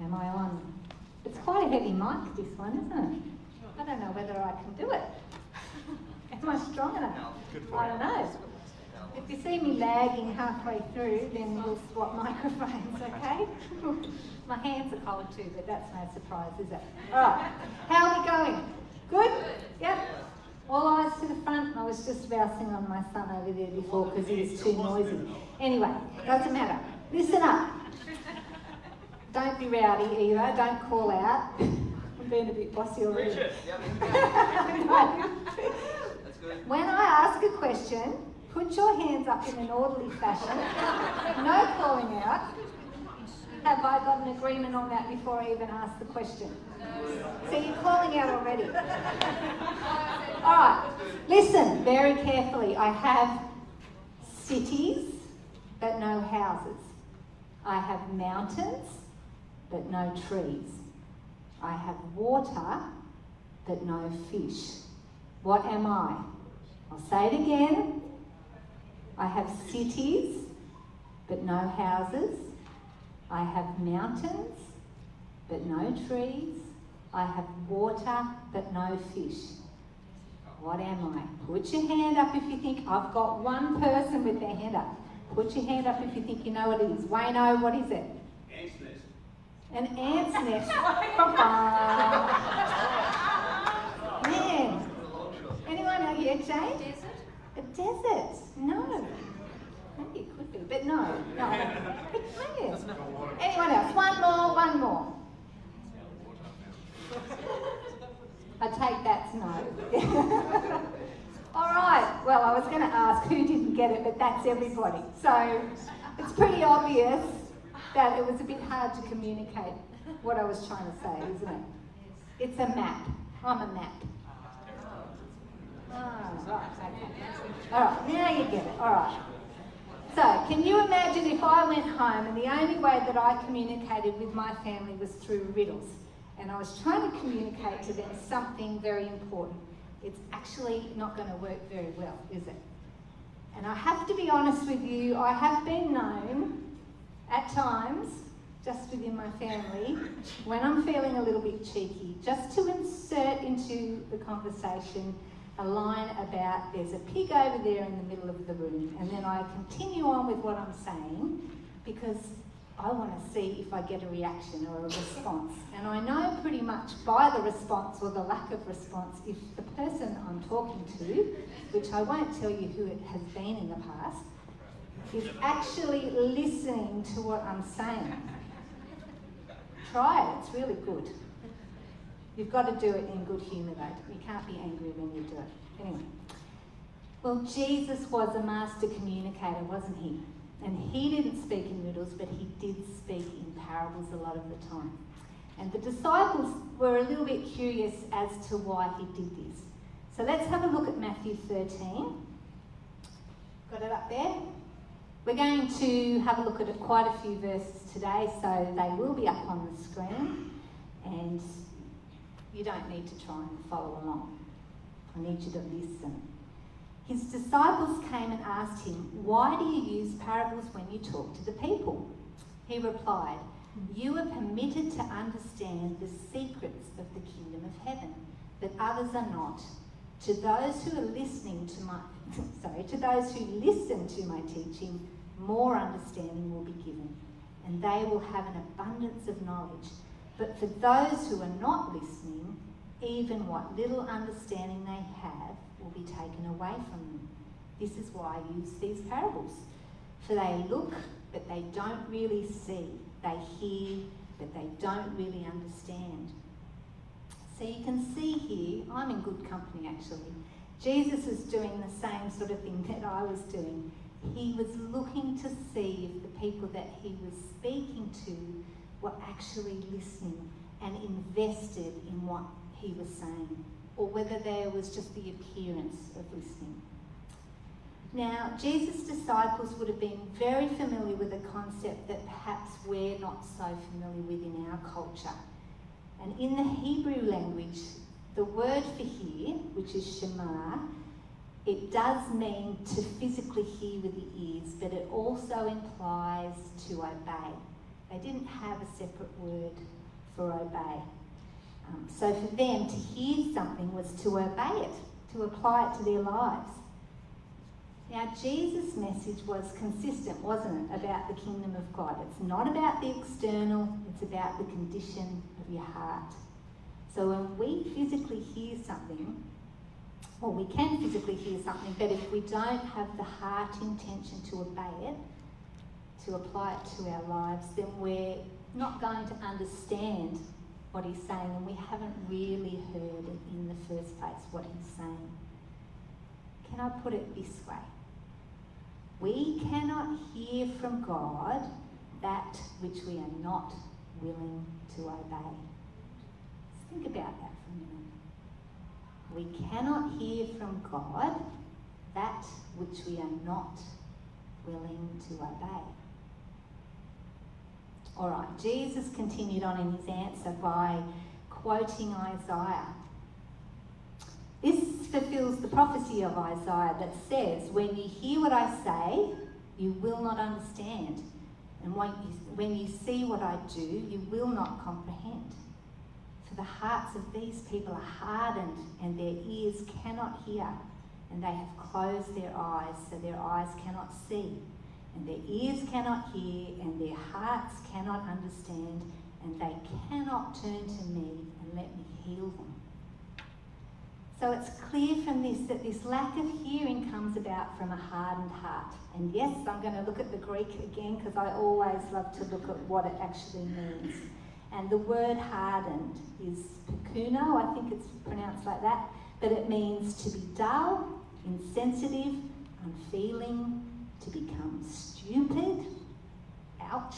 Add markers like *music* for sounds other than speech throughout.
Am I on? It's quite a heavy mic, this one, isn't it? I don't know whether I can do it. *laughs* Am I strong enough? I don't know. If you see me lagging halfway through, then we'll swap microphones, *laughs* okay? *laughs* My hands are cold too, but that's no surprise, is it? All right. How are we going? Good? Yep. All eyes to the front. I was just bouncing on my son over there before because he was too noisy. Anyway, doesn't matter. Listen up. Don't be rowdy either. Don't call out. *laughs* I'm being a bit bossy already. *laughs* when I ask a question, put your hands up in an orderly fashion. No calling out. Have I got an agreement on that before I even ask the question? So you're calling out already. *laughs* All right, listen very carefully. I have cities, but no houses. I have mountains, but no trees. I have water, but no fish. What am I? I'll say it again. I have cities, but no houses. I have mountains, but no trees. I have water, but no fish. What am I? Put your hand up if you think I've got one person with their hand up. Put your hand up if you think you know what it is. Wayno, what is it? Ant's nest. An ant's nest. Man. Anyone know yet, Jane? Desert? A desert? No. Maybe it could be, but no. No. It can. Anyone else? One more, one more. I take that's *laughs* no. All right. Well, I was going to ask who didn't get it, but that's everybody. So it's pretty obvious that it was a bit hard to communicate what I was trying to say, isn't it? It's a map. I'm a map. Ah, right, okay. All right, now you get it. All right. So, can you imagine if I went home and the only way that I communicated with my family was through riddles? And I was trying to communicate to them something very important. It's actually not going to work very well, is it? And I have to be honest with you, I have been known at times, just within my family, when I'm feeling a little bit cheeky, just to insert into the conversation a line about there's a pig over there in the middle of the room, and then I continue on with what I'm saying because I want to see if I get a reaction or a response. And I know pretty much by the response or the lack of response if the person I'm talking to, which I won't tell you who it has been in the past, is actually listening to what I'm saying. Try it, it's really good. You've got to do it in good humour though. You can't be angry when you do it. Anyway. Well, Jesus was a master communicator, wasn't he? And he didn't speak in riddles, but he did speak in parables a lot of the time. And the disciples were a little bit curious as to why he did this. So let's have a look at Matthew 13. Got it up there? We're going to have a look at quite a few verses today, so they will be up on the screen. And you don't need to try and follow along. I need you to listen. His disciples came and asked him, Why do you use parables when you talk to the people? He replied, You are permitted to understand the secrets of the kingdom of heaven, but others are not. To those who are listening to my *laughs* sorry, to those who listen to my teaching, more understanding will be given, and they will have an abundance of knowledge. But for those who are not listening, even what little understanding they have will be taken away from them. This is why I use these parables. For they look, but they don't really see. They hear, but they don't really understand. So you can see here, I'm in good company actually. Jesus is doing the same sort of thing *laughs* that I was doing. He was looking to see if the people that he was speaking to were actually listening and invested in what he was saying, or whether there was just the appearance of listening. Now, Jesus' disciples would have been very familiar with a concept that perhaps we're not so familiar with in our culture. And in the Hebrew language, the word for hear, which is Shema, it does mean to physically hear with the ears, but it also implies to obey. They didn't have a separate word for obey. Um, so for them to hear something was to obey it, to apply it to their lives. Now, Jesus' message was consistent, wasn't it, about the kingdom of God? It's not about the external, it's about the condition of your heart. So when we physically hear something, well, we can physically hear something, but if we don't have the heart intention to obey it, to apply it to our lives, then we're not going to understand what he's saying, and we haven't really heard in the first place what he's saying. Can I put it this way? We cannot hear from God that which we are not willing to obey. Think about that for a minute. We cannot hear from God that which we are not willing to obey. All right, Jesus continued on in his answer by quoting Isaiah. This fulfills the prophecy of Isaiah that says, When you hear what I say, you will not understand. And when you, see what I do, you will not comprehend. The hearts of these people are hardened, and their ears cannot hear, and they have closed their eyes, so their eyes cannot see, and their ears cannot hear, and their hearts cannot understand, and they cannot turn to me and let me heal them. So it's clear from this that this lack of hearing comes about from a hardened heart. And yes, I'm going to look at the Greek again because I always love to look at what it actually means. And the word hardened is pekuno, I think it's pronounced like that, but it means to be dull, insensitive, unfeeling, to become stupid. Ouch,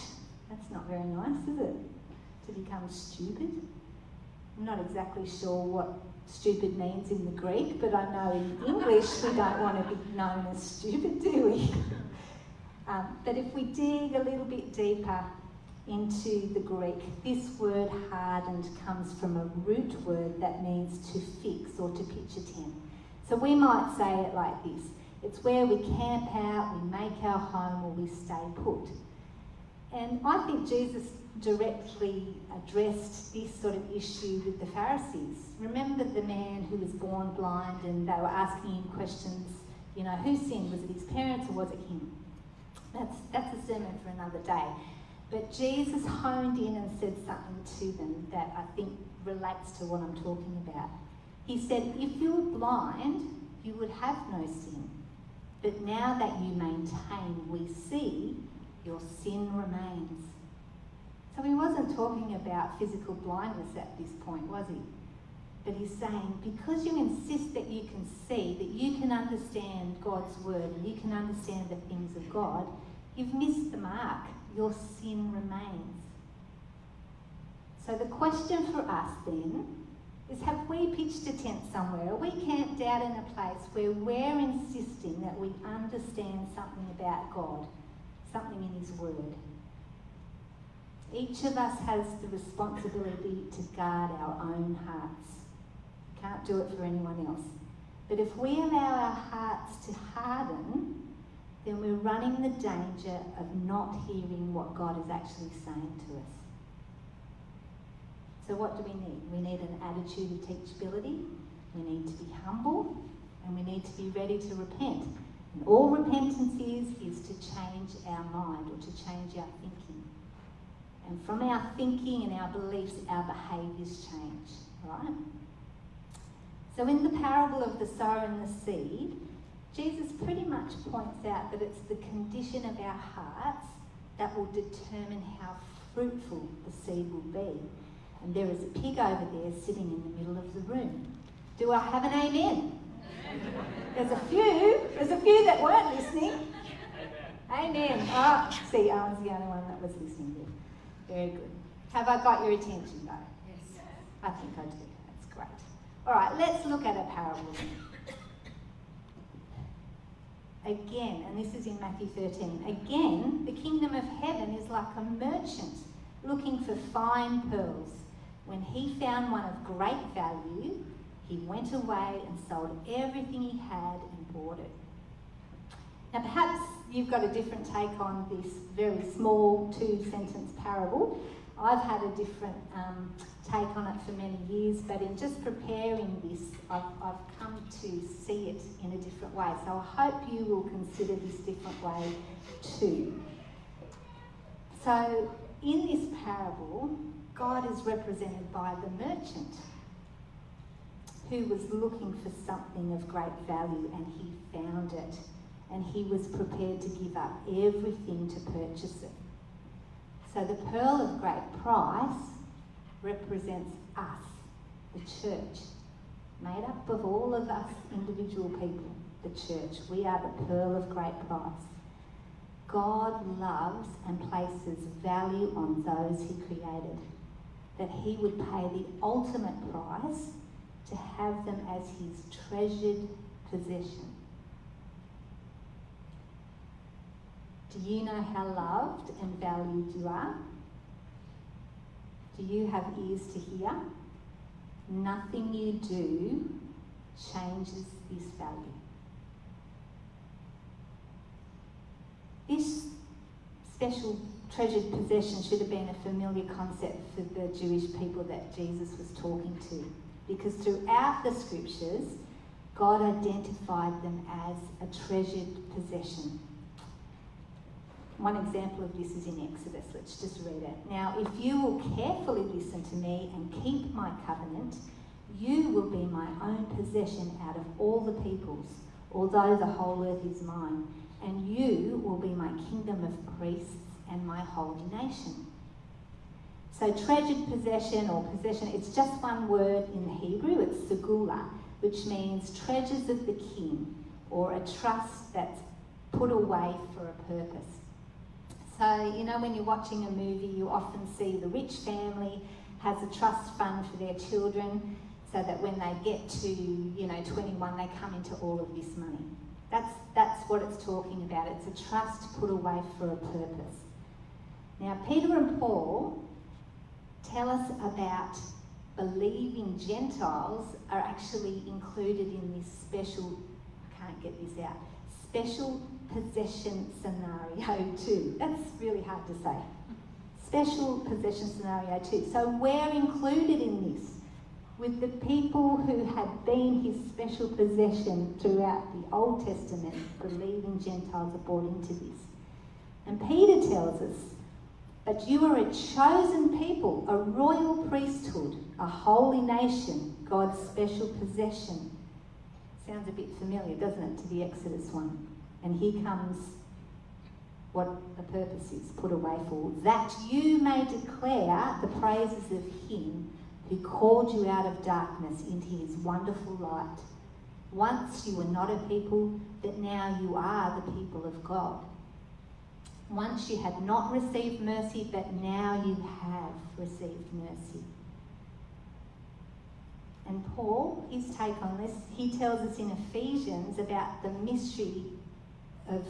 that's not very nice, is it? To become stupid. I'm not exactly sure what stupid means in the Greek, but I know in *laughs* English we don't want to be known as stupid, do we? *laughs* um, but if we dig a little bit deeper into the Greek, this word hardened comes from a root word that means to fix or to pitch a tent. So we might say it like this it's where we camp out, we make our home, or we stay put. And I think Jesus directly addressed this sort of issue with the Pharisees. Remember the man who was born blind and they were asking him questions, you know, who sinned? Was it his parents or was it him? That's, that's a sermon for another day. But Jesus honed in and said something to them that I think relates to what I'm talking about. He said, If you were blind, you would have no sin. But now that you maintain, we see, your sin remains. So he wasn't talking about physical blindness at this point, was he? But he's saying, because you insist that you can see, that you can understand God's word, and you can understand the things of God, you've missed the mark. Your sin remains. So the question for us then is have we pitched a tent somewhere? Are we camped out in a place where we're insisting that we understand something about God, something in His Word? Each of us has the responsibility to guard our own hearts. Can't do it for anyone else. But if we allow our hearts to harden, then we're running the danger of not hearing what God is actually saying to us. So, what do we need? We need an attitude of teachability, we need to be humble, and we need to be ready to repent. And all repentance is, is to change our mind or to change our thinking. And from our thinking and our beliefs, our behaviours change, right? So, in the parable of the sower and the seed, Jesus pretty much points out that it's the condition of our hearts that will determine how fruitful the seed will be. And there is a pig over there sitting in the middle of the room. Do I have an amen? There's a few. There's a few that weren't listening. Amen. Oh, see, I was the only one that was listening there. Very good. Have I got your attention though? Yes. I think I do. That's great. All right, let's look at a parable. Again, and this is in Matthew 13. Again, the kingdom of heaven is like a merchant looking for fine pearls. When he found one of great value, he went away and sold everything he had and bought it. Now, perhaps you've got a different take on this very small two sentence parable. I've had a different um, take on it for many years, but in just preparing this, I've, I've come to see it in a different way. So I hope you will consider this different way too. So, in this parable, God is represented by the merchant who was looking for something of great value and he found it and he was prepared to give up everything to purchase it. So the pearl of great price represents us, the church, made up of all of us individual people, the church. We are the pearl of great price. God loves and places value on those he created, that he would pay the ultimate price to have them as his treasured possession. Do you know how loved and valued you are? Do you have ears to hear? Nothing you do changes this value. This special treasured possession should have been a familiar concept for the Jewish people that Jesus was talking to because throughout the scriptures, God identified them as a treasured possession. One example of this is in Exodus. Let's just read it. Now, if you will carefully listen to me and keep my covenant, you will be my own possession out of all the peoples, although the whole earth is mine, and you will be my kingdom of priests and my holy nation. So, treasured possession or possession, it's just one word in Hebrew, it's segula, which means treasures of the king or a trust that's put away for a purpose. So, you know, when you're watching a movie, you often see the rich family has a trust fund for their children so that when they get to, you know, 21, they come into all of this money. That's, that's what it's talking about. It's a trust put away for a purpose. Now, Peter and Paul tell us about believing Gentiles are actually included in this special, I can't get this out, special possession scenario too. That's really hard to say. Special possession scenario too. So we're included in this with the people who had been his special possession throughout the Old Testament, believing Gentiles are brought into this. And Peter tells us, but you are a chosen people, a royal priesthood, a holy nation, God's special possession. Sounds a bit familiar, doesn't it, to the Exodus one? And here comes what the purpose is put away for that you may declare the praises of Him who called you out of darkness into His wonderful light. Once you were not a people, but now you are the people of God. Once you had not received mercy, but now you have received mercy. And Paul, his take on this, he tells us in Ephesians about the mystery of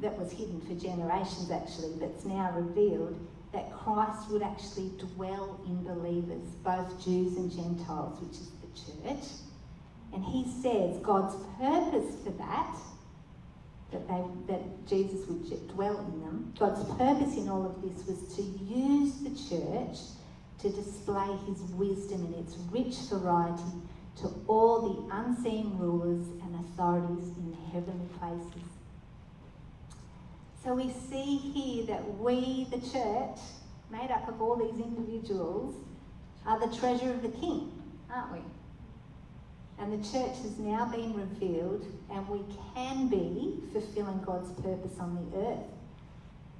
that was hidden for generations actually, that's now revealed, that Christ would actually dwell in believers, both Jews and Gentiles, which is the church. And he says God's purpose for that, that, they, that Jesus would dwell in them, God's purpose in all of this was to use the church to display his wisdom in its rich variety to all the unseen rulers and authorities in heavenly places. So we see here that we, the church, made up of all these individuals, are the treasure of the king, aren't we? And the church has now been revealed, and we can be fulfilling God's purpose on the earth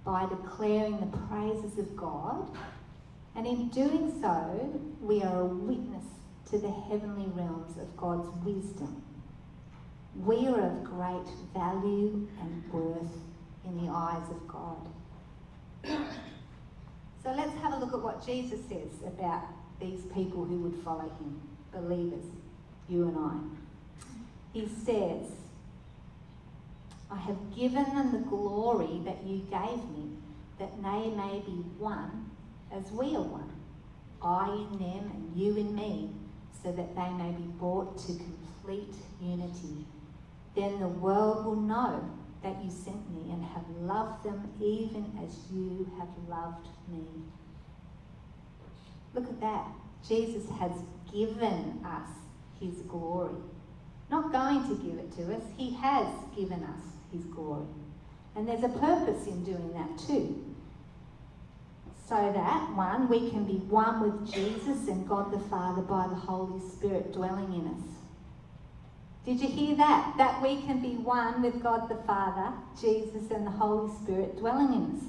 by declaring the praises of God. And in doing so, we are a witness to the heavenly realms of God's wisdom. We are of great value and worth in the eyes of God. so let's have a look at what Jesus says about these people who would follow him, believers, you and I. He says, I have given them the glory that you gave me, that they may be one as we are one. I in them and you in me, so that they may be brought to complete unity. Then the world will know that you sent me and have loved them even as you have loved me. Look at that. Jesus has given us his glory. Not going to give it to us, he has given us his glory. And there's a purpose in doing that too. So that, one, we can be one with Jesus and God the Father by the Holy Spirit dwelling in us. Did you hear that? That we can be one with God the Father, Jesus, and the Holy Spirit dwelling in us.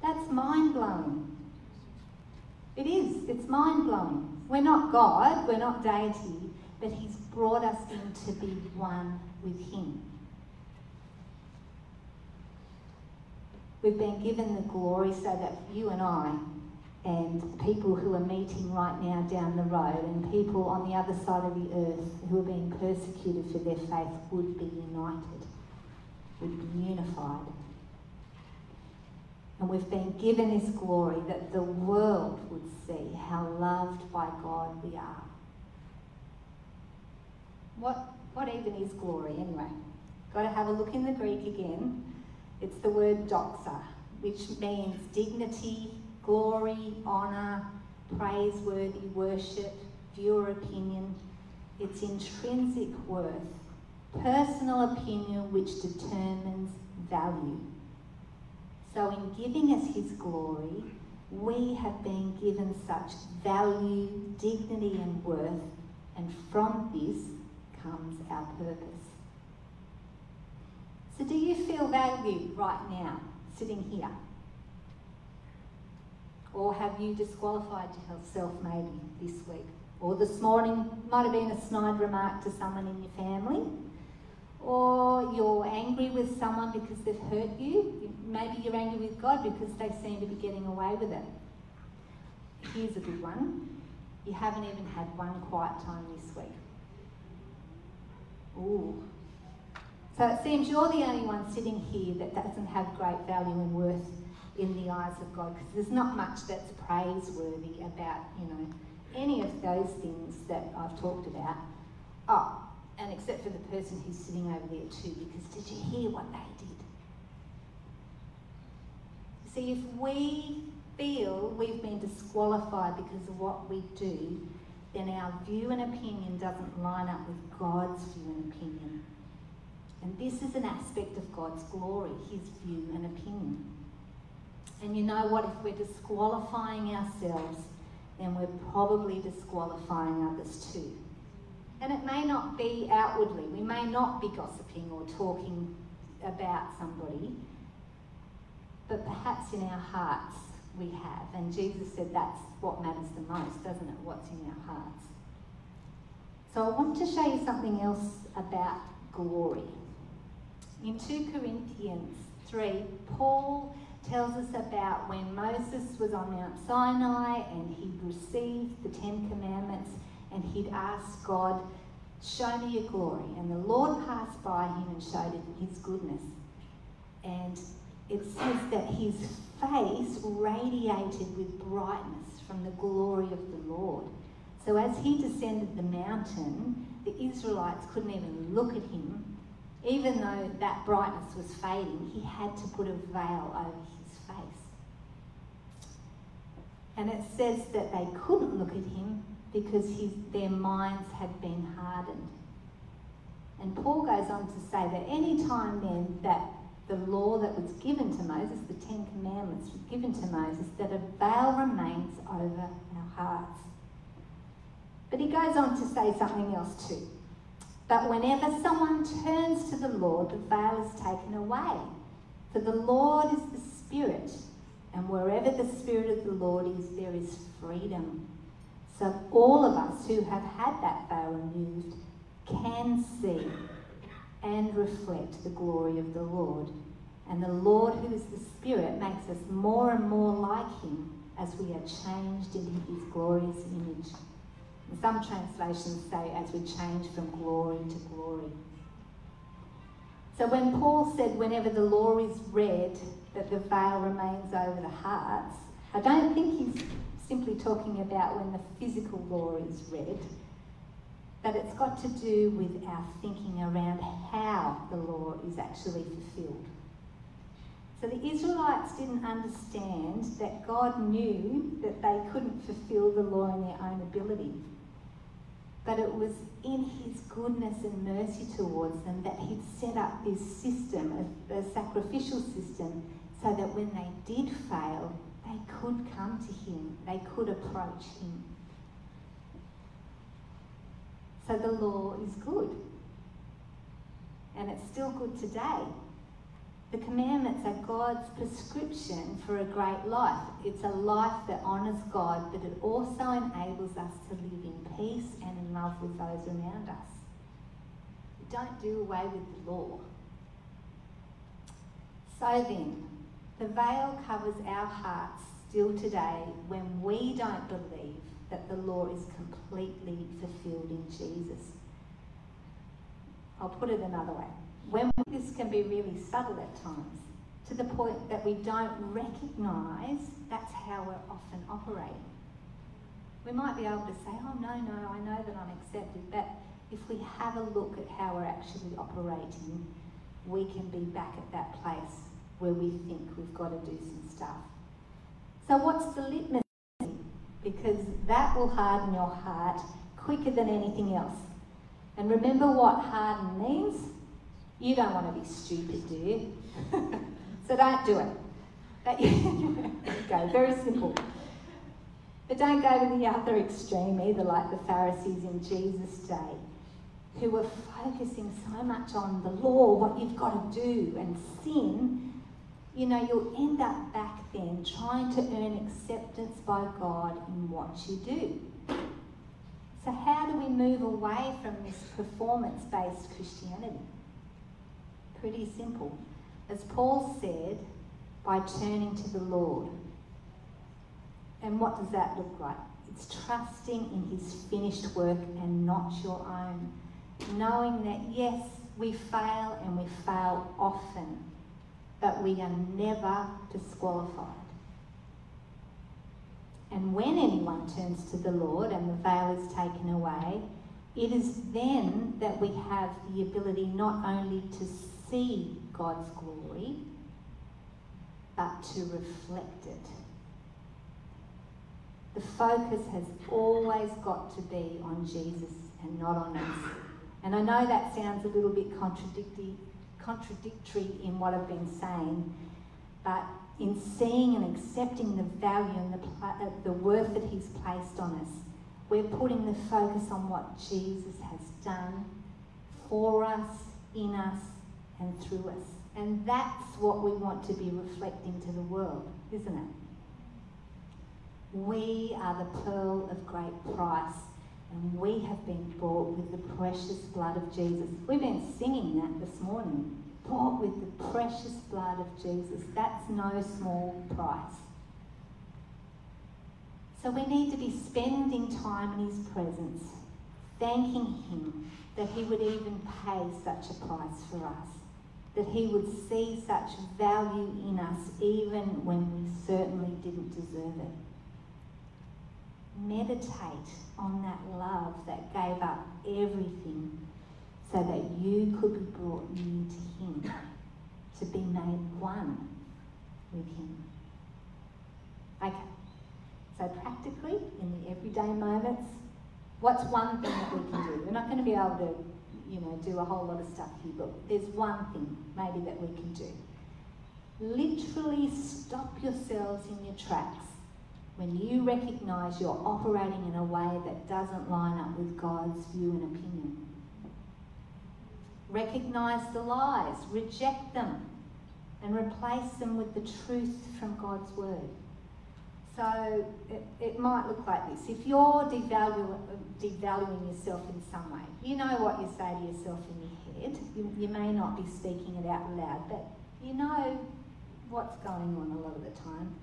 That's mind blowing. It is. It's mind blowing. We're not God, we're not deity, but He's brought us in to be one with Him. We've been given the glory so that you and I and people who are meeting right now down the road and people on the other side of the earth who are being persecuted for their faith would be united, would be unified. And we've been given this glory that the world would see how loved by God we are. What, what even is glory anyway? Got to have a look in the Greek again. It's the word doxa, which means dignity, glory, honour, praiseworthy worship, viewer opinion. It's intrinsic worth, personal opinion which determines value. So, in giving us His glory, we have been given such value, dignity, and worth, and from this comes our purpose. So, do you feel valued right now, sitting here? Or have you disqualified yourself maybe this week? Or this morning might have been a snide remark to someone in your family? Or you're angry with someone because they've hurt you? Maybe you're angry with God because they seem to be getting away with it. Here's a good one. You haven't even had one quiet time this week. Ooh, so it seems you're the only one sitting here that doesn't have great value and worth in the eyes of God because there's not much that's praiseworthy about, you know, any of those things that I've talked about. Oh, and except for the person who's sitting over there too, because did you hear what they did? See, if we feel we've been disqualified because of what we do, then our view and opinion doesn't line up with God's view and opinion. And this is an aspect of God's glory, his view and opinion. And you know what? If we're disqualifying ourselves, then we're probably disqualifying others too. And it may not be outwardly, we may not be gossiping or talking about somebody, but perhaps in our hearts we have. And Jesus said that's what matters the most, doesn't it? What's in our hearts. So I want to show you something else about glory. In 2 Corinthians 3, Paul tells us about when Moses was on Mount Sinai and he'd received the Ten Commandments and he'd asked God, Show me your glory. And the Lord passed by him and showed him his goodness. And it says that his face radiated with brightness from the glory of the Lord. So as he descended the mountain, the Israelites couldn't even look at him even though that brightness was fading, he had to put a veil over face. And it says that they couldn't look at him because his, their minds had been hardened. And Paul goes on to say that any time then that the law that was given to Moses, the Ten Commandments was given to Moses, that a veil remains over our hearts. But he goes on to say something else too. But whenever someone turns to the Lord, the veil is taken away. For the Lord is the Spirit, and wherever the Spirit of the Lord is, there is freedom. So all of us who have had that veil removed can see and reflect the glory of the Lord. And the Lord, who is the Spirit, makes us more and more like Him as we are changed into His glorious image. Some translations say as we change from glory to glory. So when Paul said whenever the law is read that the veil remains over the hearts, I don't think he's simply talking about when the physical law is read. but it's got to do with our thinking around how the law is actually fulfilled. So the Israelites didn't understand that God knew that they couldn't fulfill the law in their own ability. But it was in His goodness and mercy towards them that He'd set up this system, a, a sacrificial system, so that when they did fail, they could come to Him, they could approach Him. So the law is good. And it's still good today. The commandments are God's prescription for a great life. It's a life that honours God, but it also enables us to live in peace and in love with those around us. Don't do away with the law. So then, the veil covers our hearts still today when we don't believe that the law is completely fulfilled in Jesus. I'll put it another way. When this can be really subtle at times, to the point that we don't recognise that's how we're often operating. We might be able to say, oh, no, no, I know that I'm accepted, but if we have a look at how we're actually operating, we can be back at that place where we think we've got to do some stuff. So, what's the litmus? Because that will harden your heart quicker than anything else. And remember what harden means? You don't want to be stupid, do you? *laughs* so don't do it. *laughs* Go, very simple. But don't go to the other extreme either, like the Pharisees in Jesus' day, who were focusing so much on the law, what you've got to do, and sin. You know, you'll end up back then trying to earn acceptance by God in what you do. So, how do we move away from this performance based Christianity? Pretty simple. As Paul said, by turning to the Lord. And what does that look like? It's trusting in his finished work and not your own. Knowing that, yes, we fail and we fail often, but we are never disqualified. And when anyone turns to the Lord and the veil is taken away, it is then that we have the ability not only to see God's glory, but to reflect it. The focus has always got to be on Jesus and not on us. And I know that sounds a little bit contradictory, contradictory in what I've been saying, but in seeing and accepting the value and the, uh, the worth that He's placed on us, we're putting the focus on what Jesus has done for us, in us, and through us. And that's what we want to be reflecting to the world, isn't it? We are the pearl of great price, and we have been bought with the precious blood of Jesus. We've been singing that this morning. Bought with the precious blood of Jesus. That's no small price. So we need to be spending time in His presence, thanking Him that He would even pay such a price for us that He would see such value in us even when we certainly didn't deserve it. Meditate on that love that gave up everything so that you could be brought near to Him, to be made one with Him. Okay, so practically, in the everyday moments, what's one thing that we can do? We're not going to be able to you know, do a whole lot of stuff here, but there's one thing maybe that we can do. Literally stop yourselves in your tracks when you recognize you're operating in a way that doesn't line up with God's view and opinion. Recognize the lies, reject them, and replace them with the truth from God's word. So it, it might look like this. If you're devaluing, devaluing yourself in some way, you know what you say to yourself in your head. You, you may not be speaking it out loud, but you know what's going on a lot of the time.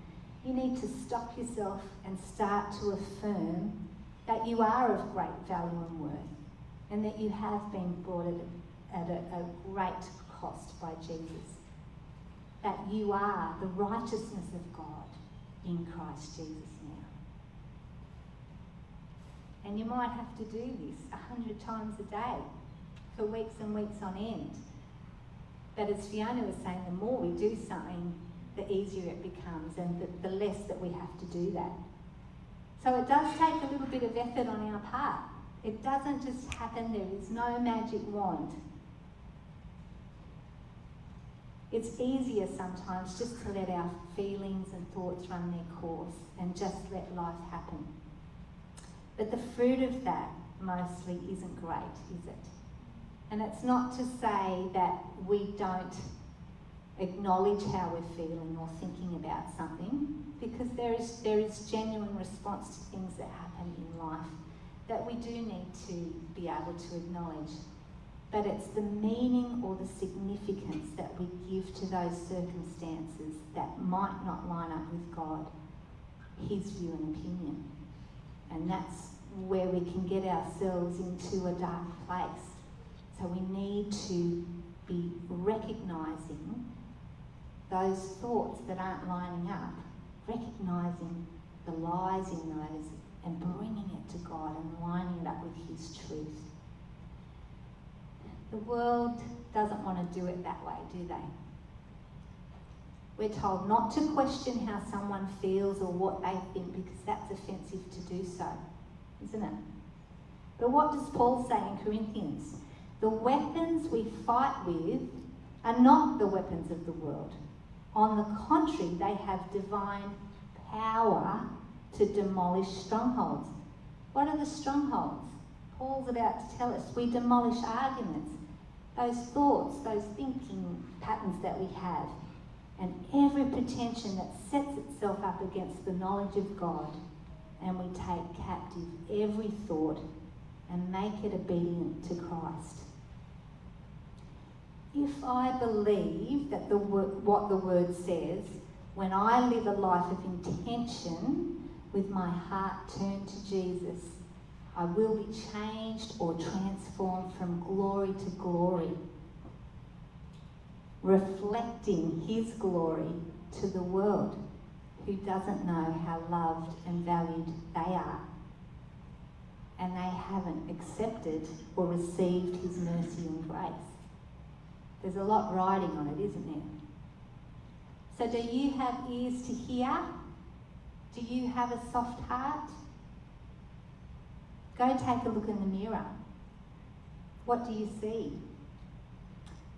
You need to stop yourself and start to affirm that you are of great value and worth and that you have been bought at, at a, a great cost by Jesus. That you are the righteousness of God in Christ Jesus now. And you might have to do this a hundred times a day for weeks and weeks on end. But as Fiona was saying, the more we do something, the easier it becomes and the, the less that we have to do that. So it does take a little bit of effort on our part. It doesn't just happen, there is no magic wand. It's easier sometimes just to let our feelings and thoughts run their course and just let life happen. But the fruit of that mostly isn't great, is it? And it's not to say that we don't acknowledge how we're feeling or thinking about something, because there is, there is genuine response to things that happen in life that we do need to be able to acknowledge. But it's the meaning or the significance that we give to those circumstances that might not line up with God, His view and opinion. And that's where we can get ourselves into a dark place. So we need to be recognizing those thoughts that aren't lining up, recognizing the lies in those and bringing it to God and lining it up with His truth. The world doesn't want to do it that way, do they? We're told not to question how someone feels or what they think because that's offensive to do so, isn't it? But what does Paul say in Corinthians? The weapons we fight with are not the weapons of the world. On the contrary, they have divine power to demolish strongholds. What are the strongholds? Paul's about to tell us. We demolish arguments, those thoughts, those thinking patterns that we have, and every pretension that sets itself up against the knowledge of God. And we take captive every thought and make it obedient to Christ. If I believe that the what the word says, when I live a life of intention with my heart turned to Jesus, I will be changed or transformed from glory to glory, reflecting His glory to the world who doesn't know how loved and valued they are. And they haven't accepted or received His mercy and grace. There's a lot riding on it, isn't there? So, do you have ears to hear? Do you have a soft heart? Go take a look in the mirror. What do you see?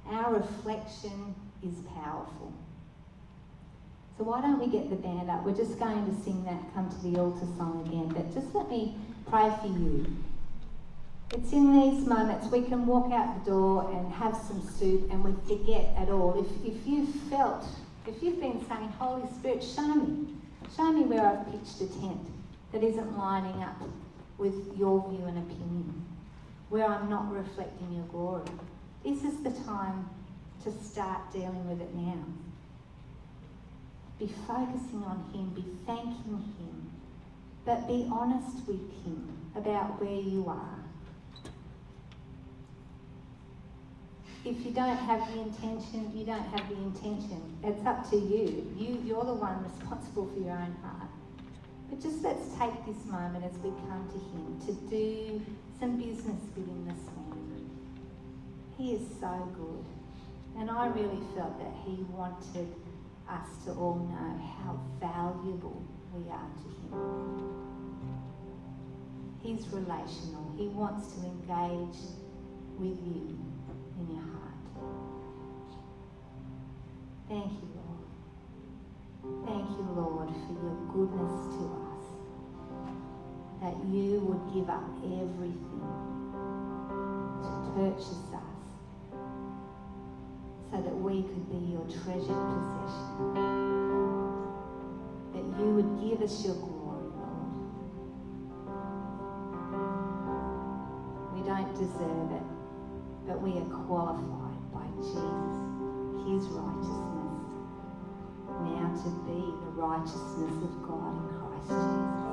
Our reflection is powerful. So, why don't we get the band up? We're just going to sing that Come to the Altar song again, but just let me pray for you. It's in these moments we can walk out the door and have some soup and we forget at all. If, if you've felt, if you've been saying, Holy Spirit, show me, show me where I've pitched a tent that isn't lining up with your view and opinion, where I'm not reflecting your glory. This is the time to start dealing with it now. Be focusing on Him, be thanking Him, but be honest with Him about where you are if you don't have the intention, you don't have the intention. It's up to you. you you're the one responsible for your own heart. But just let's take this moment as we come to Him to do some business with Him this morning. He is so good. And I really felt that He wanted us to all know how valuable we are to Him. He's relational. He wants to engage with you in your heart. Thank you, Lord. Thank you, Lord, for your goodness to us. That you would give up everything to purchase us so that we could be your treasured possession. That you would give us your glory, Lord. We don't deserve it but we are qualified by Jesus, his righteousness, now to be the righteousness of God in Christ Jesus.